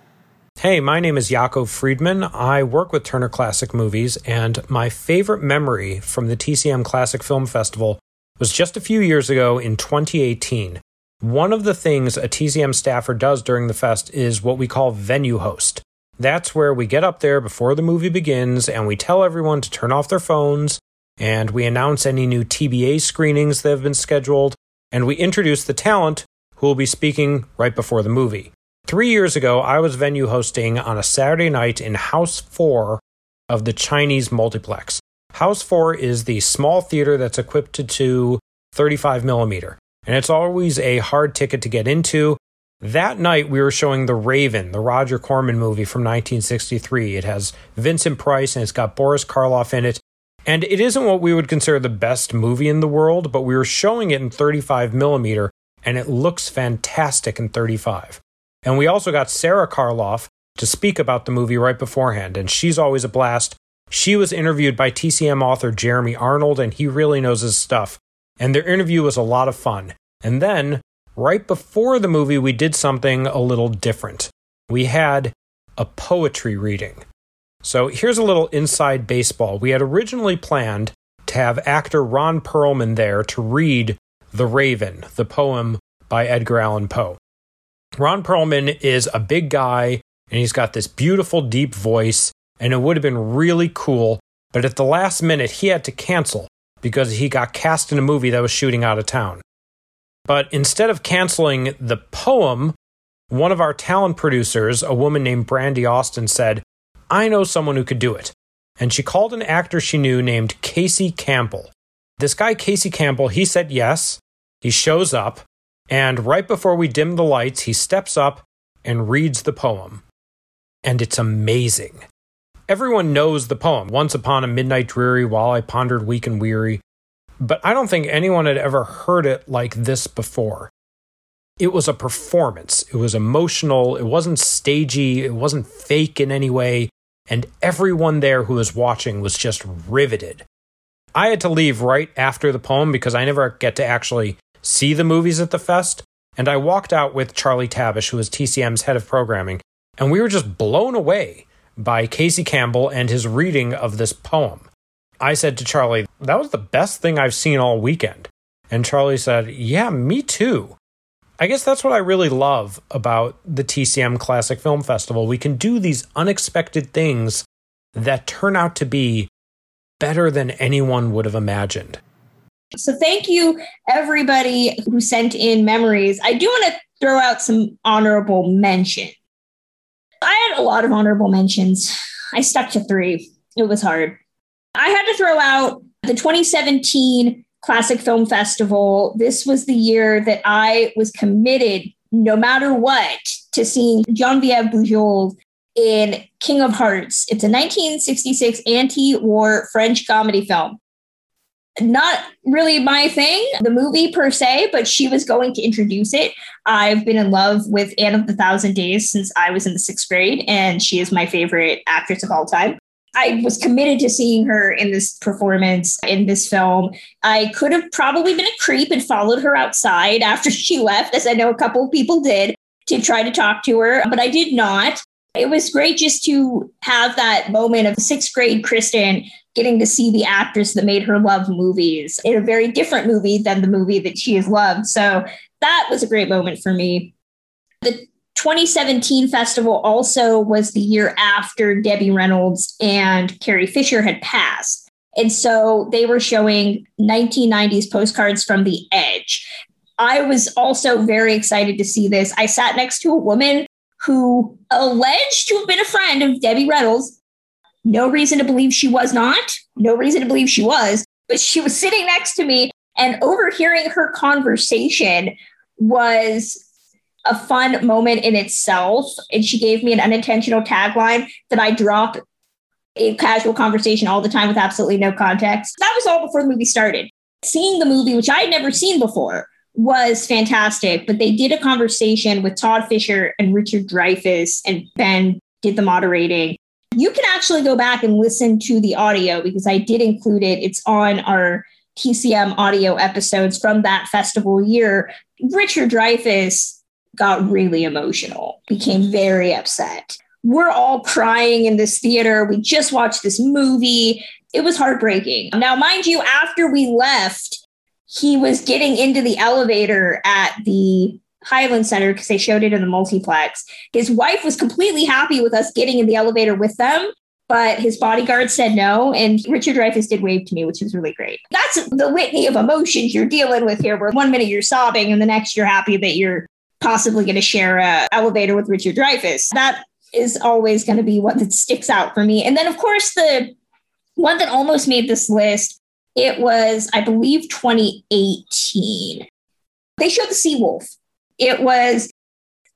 Hey, my name is Yakov Friedman. I work with Turner Classic Movies, and my favorite memory from the TCM Classic Film Festival was just a few years ago in 2018. One of the things a TCM staffer does during the fest is what we call venue host. That's where we get up there before the movie begins and we tell everyone to turn off their phones and we announce any new TBA screenings that have been scheduled and we introduce the talent who will be speaking right before the movie. Three years ago, I was venue hosting on a Saturday night in House 4 of the Chinese multiplex. House 4 is the small theater that's equipped to 35 millimeter and it's always a hard ticket to get into. That night, we were showing The Raven, the Roger Corman movie from 1963. It has Vincent Price and it's got Boris Karloff in it. And it isn't what we would consider the best movie in the world, but we were showing it in 35 millimeter, and it looks fantastic in 35. And we also got Sara Karloff to speak about the movie right beforehand, and she's always a blast. She was interviewed by TCM author Jeremy Arnold, and he really knows his stuff and their interview was a lot of fun. And then, right before the movie, we did something a little different. We had a poetry reading. So here's a little inside baseball. We had originally planned to have actor Ron Perlman there to read The Raven, the poem by Edgar Allan Poe. Ron Perlman is a big guy and he's got this beautiful, deep voice, and it would have been really cool. But at the last minute, he had to cancel because he got cast in a movie that was shooting out of town. But instead of canceling the poem, one of our talent producers, a woman named Brandy Austin, said, I know someone who could do it. And she called an actor she knew named Casey Campbell. This guy, Casey Campbell, he said yes. He shows up, and right before we dim the lights, he steps up and reads the poem. And it's amazing. Everyone knows the poem, Once Upon a Midnight Dreary, While I Pondered Weak and Weary, but I don't think anyone had ever heard it like this before. It was a performance. It was emotional. It wasn't stagey. It wasn't fake in any way. And everyone there who was watching was just riveted. I had to leave right after the poem because I never get to actually see the movies at the fest. And I walked out with Charlie Tabesh, who was TCM's head of programming, and we were just blown away by Casey Campbell and his reading of this poem. I said to Charlie, That was the best thing I've seen all weekend. And Charlie said, Yeah, me too. I guess that's what I really love about the TCM Classic Film Festival. We can do these unexpected things that turn out to be better than anyone would have imagined. So, thank you, everybody who sent in memories. I do want to throw out some honorable mentions. I had a lot of honorable mentions. I stuck to three. It was hard. I had to throw out the 2017 Classic Film Festival. This was the year that I was committed, no matter what, to seeing Genevieve Bujold in King of Hearts. It's a 1966 anti war French comedy film not really my thing, the movie per se, but she was going to introduce it. I've been in love with Anne of the Thousand Days since I was in the sixth grade, and she is my favorite actress of all time. I was committed to seeing her in this performance in this film. I could have probably been a creep and followed her outside after (laughs) she left, as I know a couple of people did, to try to talk to her, but I did not. It was great just to have that moment of sixth grade Kristen getting to see the actress that made her love movies in a very different movie than the movie that she has loved. So that was a great moment for me. The 2017 festival also was the year after Debbie Reynolds and Carrie Fisher had passed. And so they were showing 1990s postcards from the edge. I was also very excited to see this. I sat next to a woman who alleged to have been a friend of Debbie Reynolds no reason to believe she was not, no reason to believe she was, but she was sitting next to me and overhearing her conversation was a fun moment in itself. And she gave me an unintentional tagline that I drop a casual conversation all the time with absolutely no context. That was all before the movie started. Seeing the movie, which I had never seen before, was fantastic. But they did a conversation with Todd Fisher and Richard Dreyfuss, and Ben did the moderating. You can actually go back and listen to the audio because I did include it. It's on our TCM audio episodes from that festival year. Richard Dreyfuss got really emotional, became very upset. We're all crying in this theater. We just watched this movie. It was heartbreaking. Now, mind you, after we left, he was getting into the elevator at the Highland Center because they showed it in the multiplex. His wife was completely happy with us getting in the elevator with them, but his bodyguard said no. And Richard Dreyfuss did wave to me, which was really great. That's the litany of emotions you're dealing with here, where one minute you're sobbing and the next you're happy that you're possibly going to share a elevator with Richard Dreyfuss. That is always going to be what that sticks out for me. And then, of course, the one that almost made this list, it was, I believe, 2018. They showed the Seawolf. It was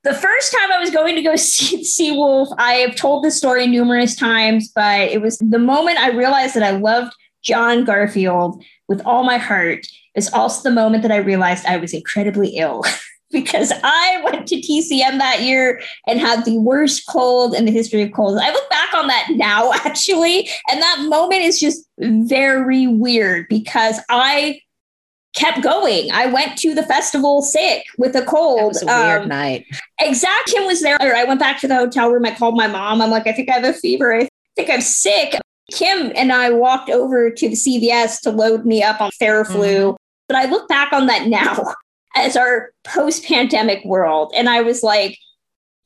the first time I was going to go (laughs) see Seawolf. I have told this story numerous times, but it was the moment I realized that I loved John Garfield with all my heart. It's also the moment that I realized I was incredibly ill. (laughs) because I went to TCM that year and had the worst cold in the history of colds. I look back on that now, (laughs) actually, and that moment is just very weird because I kept going. I went to the festival sick with a cold. That was a weird um, night. Exact Kim was there. I went back to the hotel room. I called my mom. I'm like, I think I have a fever. I think I'm sick. Kim and I walked over to the CVS to load me up on Theraflu. Mm-hmm. But I look back on that (laughs) now as our post pandemic world. And I was like,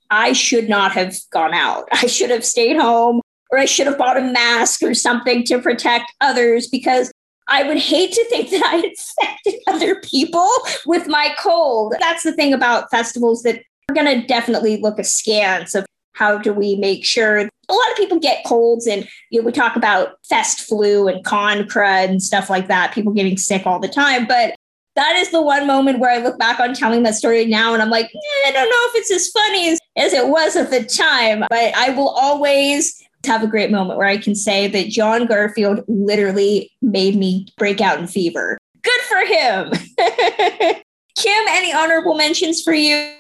I should not have gone out. I should have stayed home or I should have bought a mask or something to protect others because I would hate to think (laughs) that I infected other people with my cold. That's the thing about festivals that we're going to definitely look askance of how do we make sure a lot of people get colds and you know, we talk about fest flu and con crud and stuff like that people getting sick all the time but that is the one moment where I look back on telling that story now and I'm like, eh, I don't know if it's as funny as, as it was at the time, but I will always have a great moment where I can say that John Garfield literally made me break out in fever. Good for him. (laughs) Kim, any honorable mentions for you?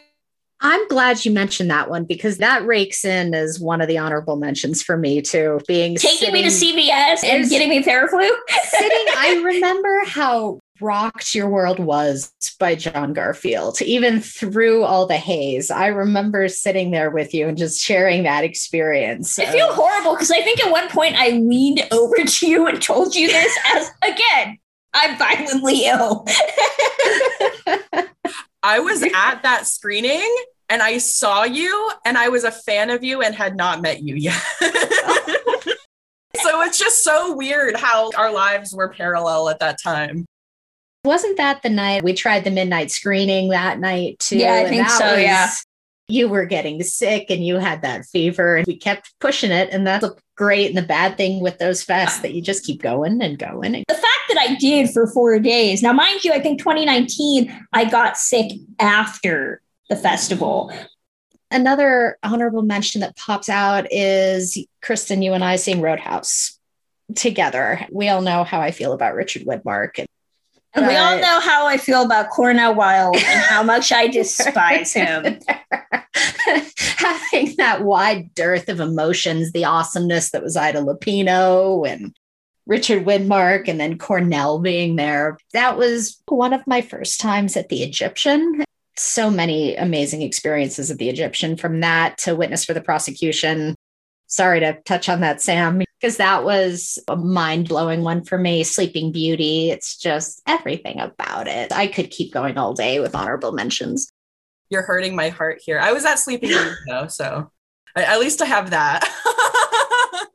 I'm glad you mentioned that one because that rakes in as one of the honorable mentions for me too. Being taking sitting, me to CVS and getting me Theraflu. sitting, I (laughs) remember how rocked your world was by John Garfield, even through all the haze. I remember sitting there with you and just sharing that experience. I feel horrible because I think at one point I leaned over to you and told you this as again, I'm violently ill. (laughs) I was at that screening and I saw you and I was a fan of you and had not met you yet. (laughs) so it's just so weird how our lives were parallel at that time. Wasn't that the night we tried the midnight screening that night too? Yeah, I think so. Was, yeah. You were getting sick and you had that fever, and we kept pushing it. And that's great. And the bad thing with those fests ah. that you just keep going and going. The fact that I did for four days. Now, mind you, I think 2019, I got sick after the festival. Another honorable mention that pops out is Kristen, you and I seeing Roadhouse together. We all know how I feel about Richard Widmark. And we all know how I feel about Cornel Wilde and how much I (laughs) despise him. (laughs) Having that wide dearth of emotions, the awesomeness that was Ida Lupino and Richard Widmark and then Cornel being there. That was one of my first times at the Egyptian. So many amazing experiences at the Egyptian from that to witness for the prosecution. Sorry to touch on that, Sam, because that was a mind blowing one for me. Sleeping Beauty, it's just everything about it. I could keep going all day with honorable mentions. You're hurting my heart here. I was at Sleeping Beauty (laughs) though, so at least I have that. (laughs)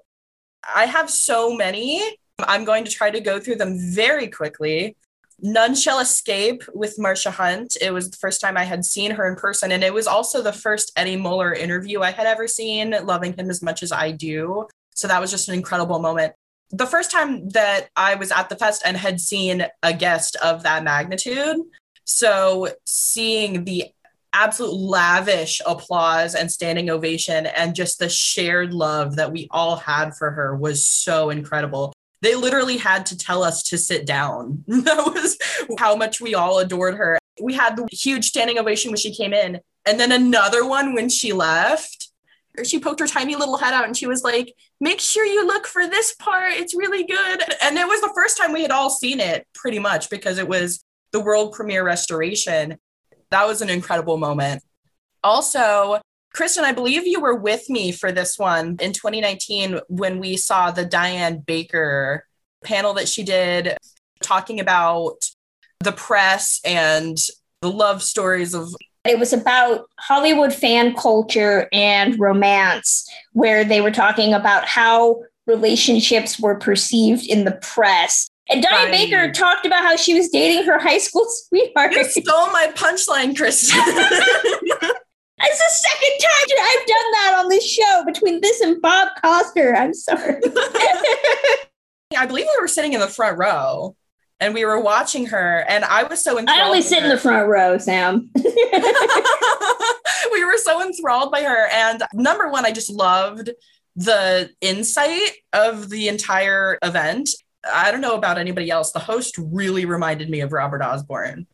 I have so many. I'm going to try to go through them very quickly. None Shall Escape with Marsha Hunt. It was the first time I had seen her in person. And it was also the first Eddie Muller interview I had ever seen, loving him as much as I do. So that was just an incredible moment. The first time that I was at the fest and had seen a guest of that magnitude. So seeing the absolute lavish applause and standing ovation and just the shared love that we all had for her was so incredible. They literally had to tell us to sit down. (laughs) That was how much we all adored her. We had the huge standing ovation when she came in, and then another one when she left. She poked her tiny little head out and she was like, Make sure you look for this part. It's really good. And it was the first time we had all seen it, pretty much, because it was the world premiere restoration. That was an incredible moment. Also, Kristen, I believe you were with me for this one in 2019 when we saw the Diane Baker panel that she did talking about the press and the love stories of it was about Hollywood fan culture and romance, where they were talking about how relationships were perceived in the press. And Diane right. Baker talked about how she was dating her high school (laughs) sweetheart. You stole my punchline, Kristen. (laughs) It's the second time I've done that on this show between this and Bob Cosper. I'm sorry. (laughs) I believe we were sitting in the front row and we were watching her, and I was so enthralled. I only sit in the front row, Sam. (laughs) we were so enthralled by her. And number one, I just loved the insight of the entire event. I don't know about anybody else. The host really reminded me of Robert Osborne.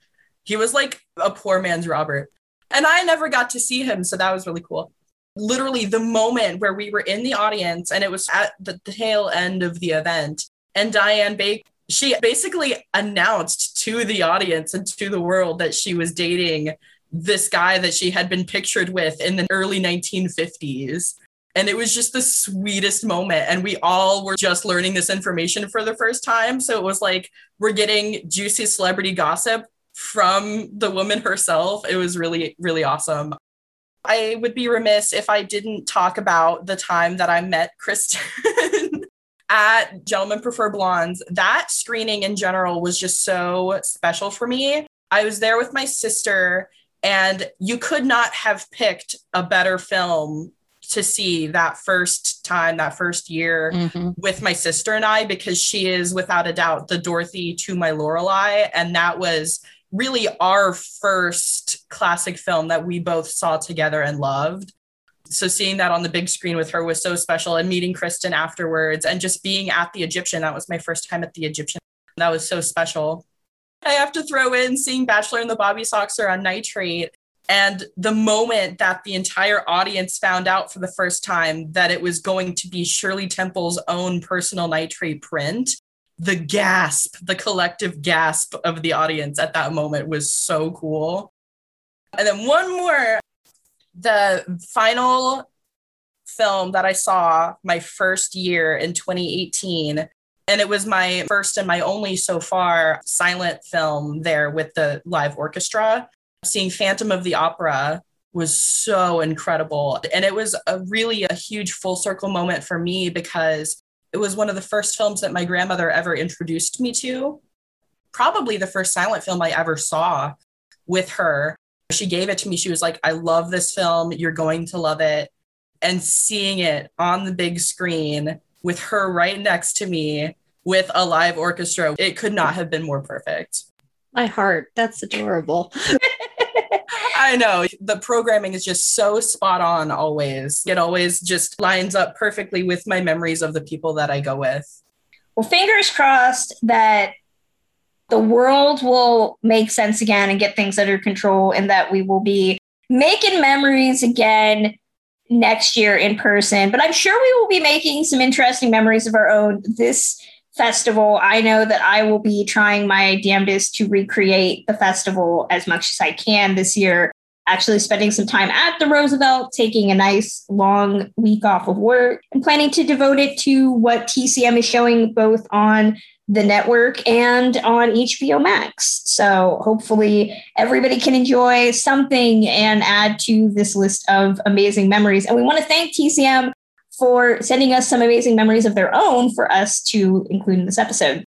He was like a poor man's Robert. And I never got to see him. So that was really cool. Literally, the moment where we were in the audience and it was at the tail end of the event, and Diane Baker, she basically announced to the audience and to the world that she was dating this guy that she had been pictured with in the early 1950s. And it was just the sweetest moment. And we all were just learning this information for the first time. So it was like we're getting juicy celebrity gossip from the woman herself. It was really, really awesome. I would be remiss if I didn't talk about the time that I met Kristen (laughs) at Gentlemen Prefer Blondes. That screening in general was just so special for me. I was there with my sister, and you could not have picked a better film to see that first time, that first year mm-hmm. with my sister and I, because she is without a doubt the Dorothy to my Lorelei. And that was really our first classic film that we both saw together and loved. So seeing that on the big screen with her was so special and meeting Kristen afterwards and just being at the Egyptian. That was my first time at the Egyptian. That was so special. I have to throw in seeing Bachelor and the Bobby Soxer on nitrate and the moment that the entire audience found out for the first time that it was going to be Shirley Temple's own personal nitrate print the gasp, the collective gasp of the audience at that moment was so cool. And then one more the final film that I saw my first year in 2018 and it was my first and my only so far silent film there with the live orchestra. Seeing Phantom of the Opera was so incredible. And it was a really a huge full circle moment for me because it was one of the first films that my grandmother ever introduced me to. Probably the first silent film I ever saw with her. She gave it to me. She was like, I love this film. You're going to love it. And seeing it on the big screen with her right next to me with a live orchestra, it could not have been more perfect. My heart. That's adorable. (laughs) I know the programming is just so spot on always. It always just lines up perfectly with my memories of the people that I go with. Well, fingers crossed that the world will make sense again and get things under control, and that we will be making memories again next year in person. But I'm sure we will be making some interesting memories of our own this festival. I know that I will be trying my damnedest to recreate the festival as much as I can this year. Actually, spending some time at the Roosevelt, taking a nice long week off of work, and planning to devote it to what TCM is showing both on the network and on HBO Max. So hopefully everybody can enjoy something and add to this list of amazing memories. And we want to thank TCM for sending us some amazing memories of their own for us to include in this episode.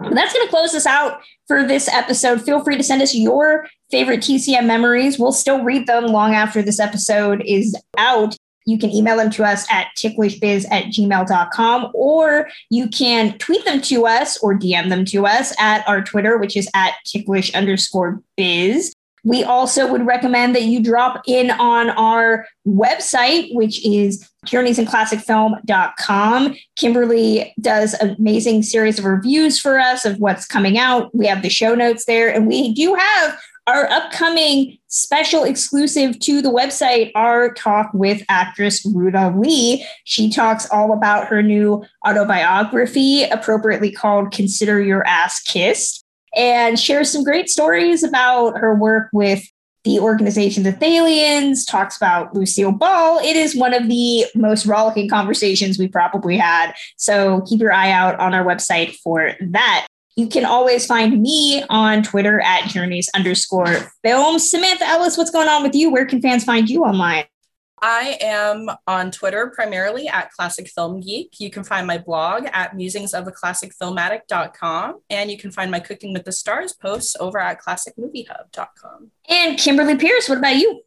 And that's going to close us out for this episode. Feel free to send us your favorite TCM memories. We'll still read them long after this episode is out. you can email them to us at ticklishbiz at gmail.com, or you can tweet them to us or DM them to us at our Twitter, which is at ticklish underscore biz. We also would recommend that you drop in on our website, which is journeysinclassicfilm.com. Kimberly does an amazing series of reviews for us of what's coming out. We have the show notes there, and we do have our upcoming special exclusive to the website, our talk with actress Ruta Lee. She talks all about her new autobiography, appropriately called Consider Your Ass Kissed and shares some great stories about her work with the organization the Thalians, talks about Lucille Ball. It is one of the most rollicking conversations we probably had. So keep your eye out on our website for that. You can always find me on Twitter at journeys underscore film. Samantha Ellis, what's going on with you? Where can fans find you online? I am on Twitter primarily at Classic Film Geek. You can find my blog at musingsofaClassicFilmaddict.com, and you can find my Cooking with the Stars posts over at ClassicMovieHub.com. And Kimberly Pierce, what about you?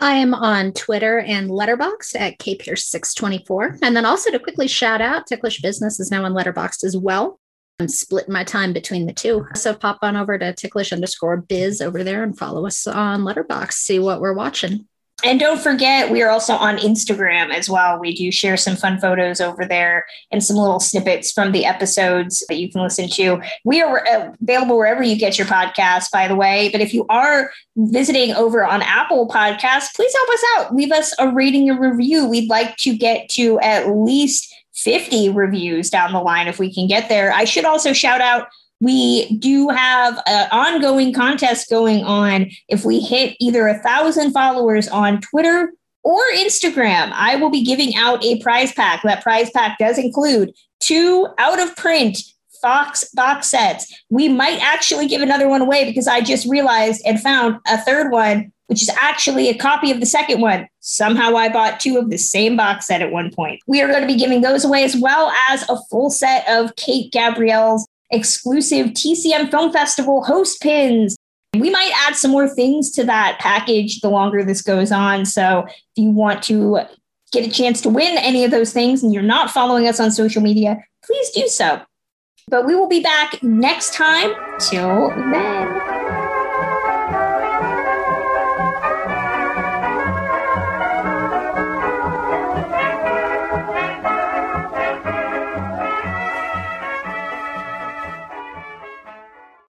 I am on Twitter and Letterboxd at kpierce624. And then also to quickly shout out, Ticklish Business is now on Letterboxd as well. I'm splitting my time between the two. So pop on over to ticklish underscore biz over there and follow us on Letterboxd, see what we're watching. And don't forget, we are also on Instagram as well. We do share some fun photos over there and some little snippets from the episodes that you can listen to. We are uh, available wherever you get your podcast, by the way. But if you are visiting over on Apple Podcasts, please help us out. Leave us a rating and review. We'd like to get to at least 50 reviews down the line if we can get there. I should also shout out we do have an ongoing contest going on. If we hit either a thousand followers on Twitter or Instagram, I will be giving out a prize pack. That prize pack does include two out of print Fox box sets. We might actually give another one away because I just realized and found a third one, which is actually a copy of the second one. Somehow I bought two of the same box set at one point. We are going to be giving those away as well as a full set of Kate Gabrielle's exclusive TCM Film Festival host pins. We might add some more things to that package the longer this goes on. So if you want to get a chance to win any of those things and you're not following us on social media, please do so. But we will be back next time. Till then.